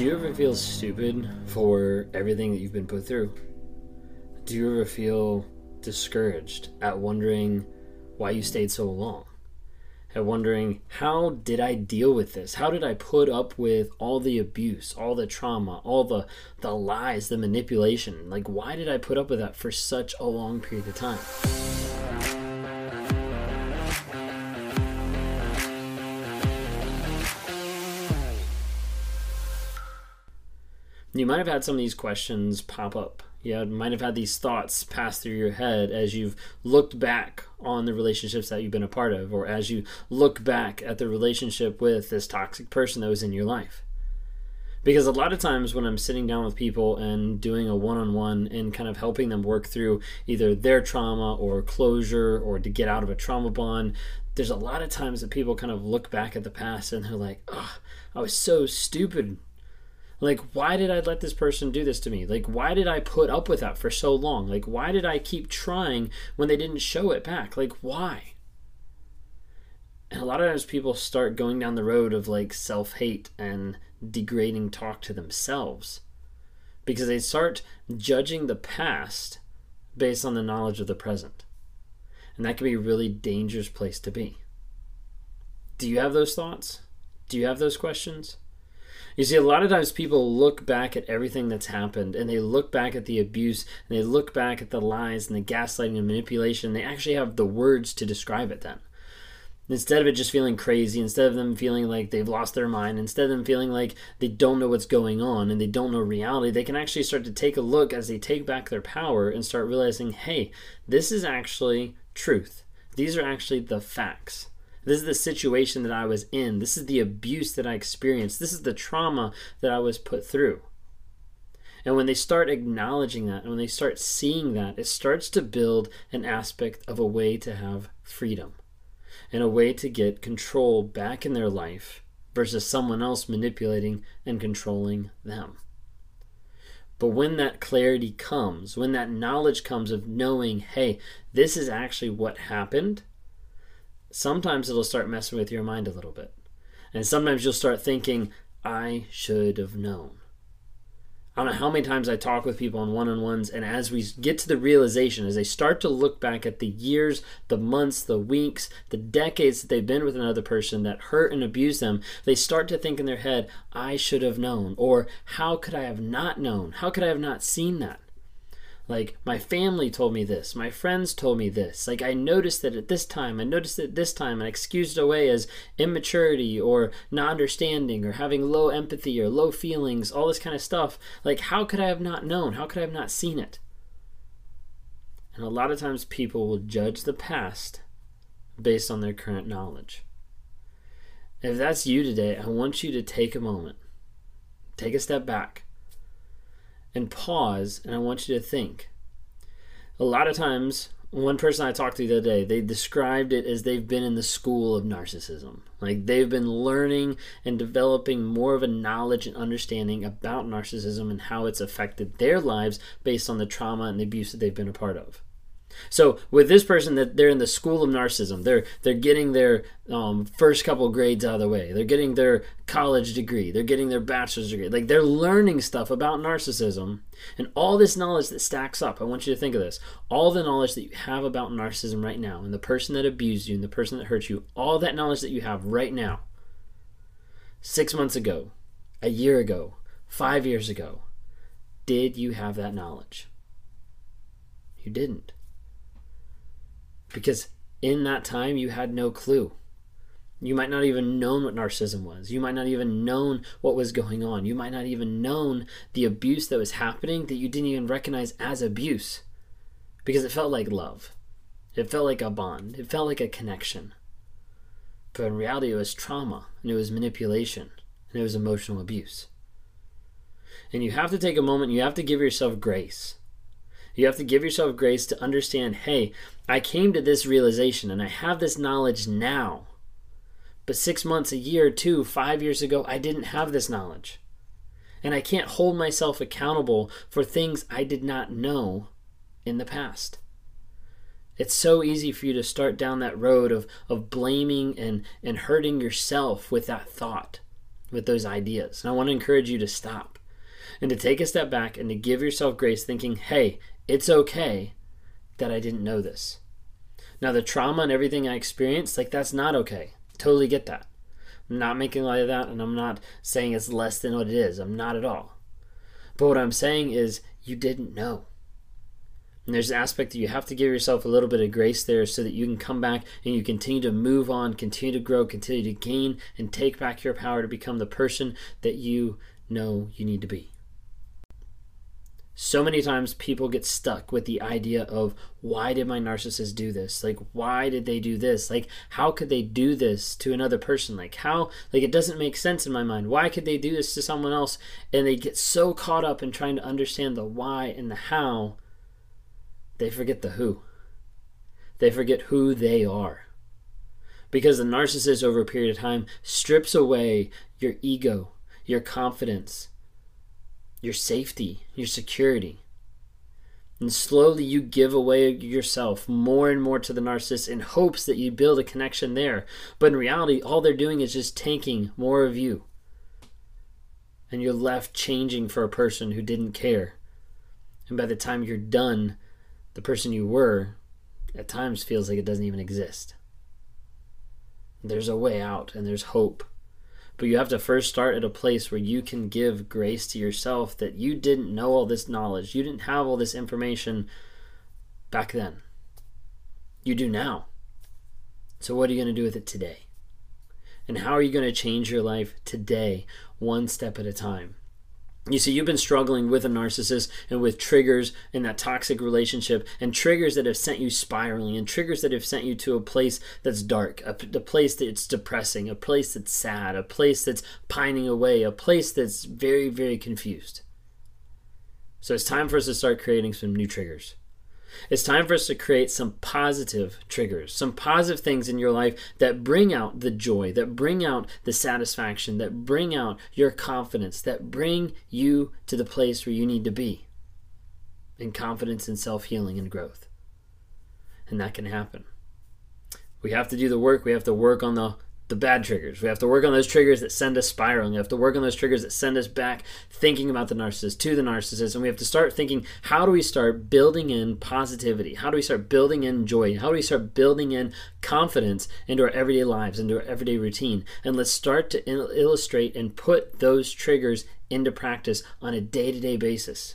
Do you ever feel stupid for everything that you've been put through? Do you ever feel discouraged at wondering why you stayed so long? At wondering, how did I deal with this? How did I put up with all the abuse, all the trauma, all the, the lies, the manipulation? Like, why did I put up with that for such a long period of time? You might have had some of these questions pop up. You might have had these thoughts pass through your head as you've looked back on the relationships that you've been a part of, or as you look back at the relationship with this toxic person that was in your life. Because a lot of times when I'm sitting down with people and doing a one on one and kind of helping them work through either their trauma or closure or to get out of a trauma bond, there's a lot of times that people kind of look back at the past and they're like, oh, I was so stupid like, why did I let this person do this to me? Like, why did I put up with that for so long? Like, why did I keep trying when they didn't show it back? Like, why? And a lot of times people start going down the road of like self hate and degrading talk to themselves because they start judging the past based on the knowledge of the present. And that can be a really dangerous place to be. Do you have those thoughts? Do you have those questions? You see, a lot of times people look back at everything that's happened and they look back at the abuse and they look back at the lies and the gaslighting and manipulation. And they actually have the words to describe it then. Instead of it just feeling crazy, instead of them feeling like they've lost their mind, instead of them feeling like they don't know what's going on and they don't know reality, they can actually start to take a look as they take back their power and start realizing, hey, this is actually truth. These are actually the facts. This is the situation that I was in. This is the abuse that I experienced. This is the trauma that I was put through. And when they start acknowledging that, and when they start seeing that, it starts to build an aspect of a way to have freedom and a way to get control back in their life versus someone else manipulating and controlling them. But when that clarity comes, when that knowledge comes of knowing, hey, this is actually what happened, sometimes it'll start messing with your mind a little bit. And sometimes you'll start thinking, I should have known. I don't know how many times I talk with people on one on ones, and as we get to the realization, as they start to look back at the years, the months, the weeks, the decades that they've been with another person that hurt and abused them, they start to think in their head, I should have known, or how could I have not known? How could I have not seen that? Like, my family told me this, my friends told me this. Like, I noticed that at this time, I noticed it this time, and excused it away as immaturity or not understanding or having low empathy or low feelings, all this kind of stuff. Like, how could I have not known? How could I have not seen it? And a lot of times people will judge the past based on their current knowledge. If that's you today, I want you to take a moment, take a step back and pause and I want you to think. A lot of times, one person I talked to the other day, they described it as they've been in the school of narcissism. Like they've been learning and developing more of a knowledge and understanding about narcissism and how it's affected their lives based on the trauma and the abuse that they've been a part of. So with this person, that they're in the school of narcissism. They're they're getting their um, first couple grades out of the way. They're getting their college degree. They're getting their bachelor's degree. Like they're learning stuff about narcissism and all this knowledge that stacks up. I want you to think of this: all the knowledge that you have about narcissism right now, and the person that abused you, and the person that hurt you. All that knowledge that you have right now. Six months ago, a year ago, five years ago, did you have that knowledge? You didn't because in that time you had no clue. You might not even known what narcissism was. You might not even known what was going on. You might not even known the abuse that was happening that you didn't even recognize as abuse because it felt like love. It felt like a bond. It felt like a connection. But in reality, it was trauma and it was manipulation and it was emotional abuse. And you have to take a moment, you have to give yourself grace you have to give yourself grace to understand hey, I came to this realization and I have this knowledge now. But six months, a year, two, five years ago, I didn't have this knowledge. And I can't hold myself accountable for things I did not know in the past. It's so easy for you to start down that road of, of blaming and, and hurting yourself with that thought. with those ideas. And I want to encourage you to stop and to take a step back and to give yourself grace, thinking, hey, it's okay that I didn't know this. Now, the trauma and everything I experienced, like, that's not okay. Totally get that. I'm not making light of that, and I'm not saying it's less than what it is. I'm not at all. But what I'm saying is, you didn't know. And there's an aspect that you have to give yourself a little bit of grace there so that you can come back and you continue to move on, continue to grow, continue to gain, and take back your power to become the person that you know you need to be. So many times people get stuck with the idea of why did my narcissist do this? Like, why did they do this? Like, how could they do this to another person? Like, how, like, it doesn't make sense in my mind. Why could they do this to someone else? And they get so caught up in trying to understand the why and the how they forget the who. They forget who they are. Because the narcissist, over a period of time, strips away your ego, your confidence, your safety, your security. And slowly you give away yourself more and more to the narcissist in hopes that you build a connection there. But in reality, all they're doing is just taking more of you. And you're left changing for a person who didn't care. And by the time you're done, the person you were at times feels like it doesn't even exist. There's a way out and there's hope. But you have to first start at a place where you can give grace to yourself that you didn't know all this knowledge. You didn't have all this information back then. You do now. So, what are you going to do with it today? And how are you going to change your life today, one step at a time? You see, you've been struggling with a narcissist and with triggers in that toxic relationship, and triggers that have sent you spiraling, and triggers that have sent you to a place that's dark, a, a place that's depressing, a place that's sad, a place that's pining away, a place that's very, very confused. So it's time for us to start creating some new triggers. It's time for us to create some positive triggers, some positive things in your life that bring out the joy, that bring out the satisfaction, that bring out your confidence, that bring you to the place where you need to be in confidence and self healing and growth. And that can happen. We have to do the work, we have to work on the the bad triggers. We have to work on those triggers that send us spiraling. We have to work on those triggers that send us back thinking about the narcissist to the narcissist. And we have to start thinking how do we start building in positivity? How do we start building in joy? How do we start building in confidence into our everyday lives, into our everyday routine? And let's start to il- illustrate and put those triggers into practice on a day to day basis.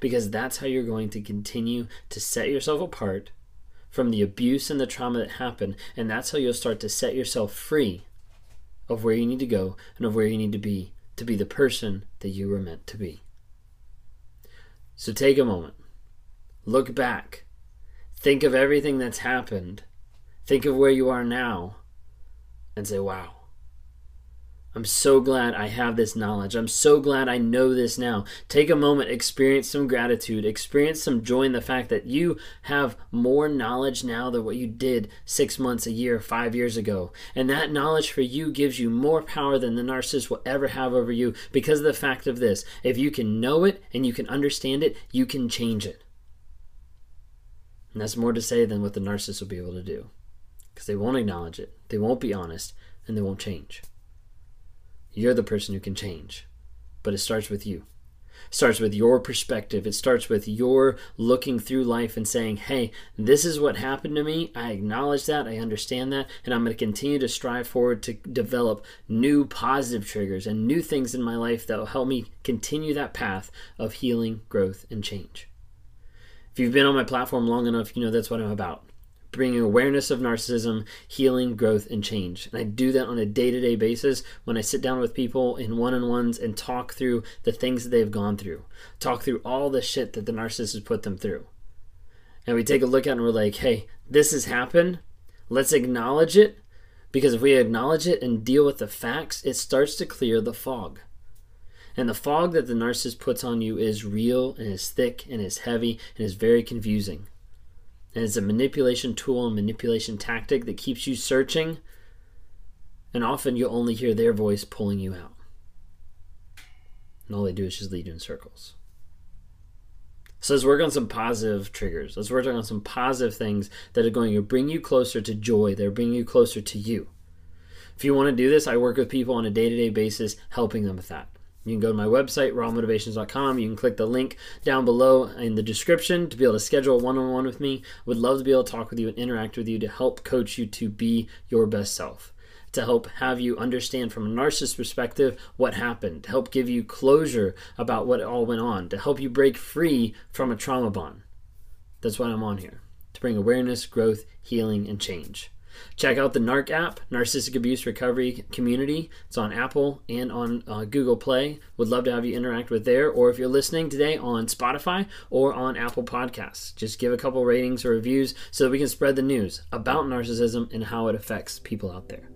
Because that's how you're going to continue to set yourself apart from the abuse and the trauma that happened. And that's how you'll start to set yourself free of where you need to go and of where you need to be to be the person that you were meant to be. So take a moment, look back, think of everything that's happened, think of where you are now, and say, wow, I'm so glad I have this knowledge. I'm so glad I know this now. Take a moment, experience some gratitude, experience some joy in the fact that you have more knowledge now than what you did six months, a year, five years ago. And that knowledge for you gives you more power than the narcissist will ever have over you because of the fact of this. If you can know it and you can understand it, you can change it. And that's more to say than what the narcissist will be able to do because they won't acknowledge it, they won't be honest, and they won't change. You're the person who can change. But it starts with you. It starts with your perspective. It starts with your looking through life and saying, hey, this is what happened to me. I acknowledge that. I understand that. And I'm going to continue to strive forward to develop new positive triggers and new things in my life that will help me continue that path of healing, growth, and change. If you've been on my platform long enough, you know that's what I'm about bringing awareness of narcissism, healing, growth, and change. And I do that on a day to day basis when I sit down with people in one on ones and talk through the things that they've gone through, talk through all the shit that the narcissist has put them through. And we take a look at it and we're like, hey, this has happened. Let's acknowledge it. Because if we acknowledge it and deal with the facts, it starts to clear the fog. And the fog that the narcissist puts on you is real and is thick and is heavy and is very confusing and it's a manipulation tool and manipulation tactic that keeps you searching and often you'll only hear their voice pulling you out. And all they do is just lead you in circles. So let's work on some positive triggers. Let's work on some positive things that are going to bring you closer to joy They're bringing you closer to you. If you want to do this, I work with people on a day to day basis helping them with that. You can go to my website, rawmotivations.com. You can click the link down below in the description to be able to schedule a one on one with me. Would love to be able to talk with you and interact with you to help coach you to be your best self. To help have you understand from a narcissist perspective what happened, to help give you closure about what all went on, to help you break free from a trauma bond. That's why I'm on here to bring awareness, growth, healing, and change. Check out the NARC app, Narcissistic Abuse Recovery Community. It's on Apple and on uh, Google Play. Would love to have you interact with there. Or if you're listening today on Spotify or on Apple Podcasts, just give a couple ratings or reviews so that we can spread the news about narcissism and how it affects people out there.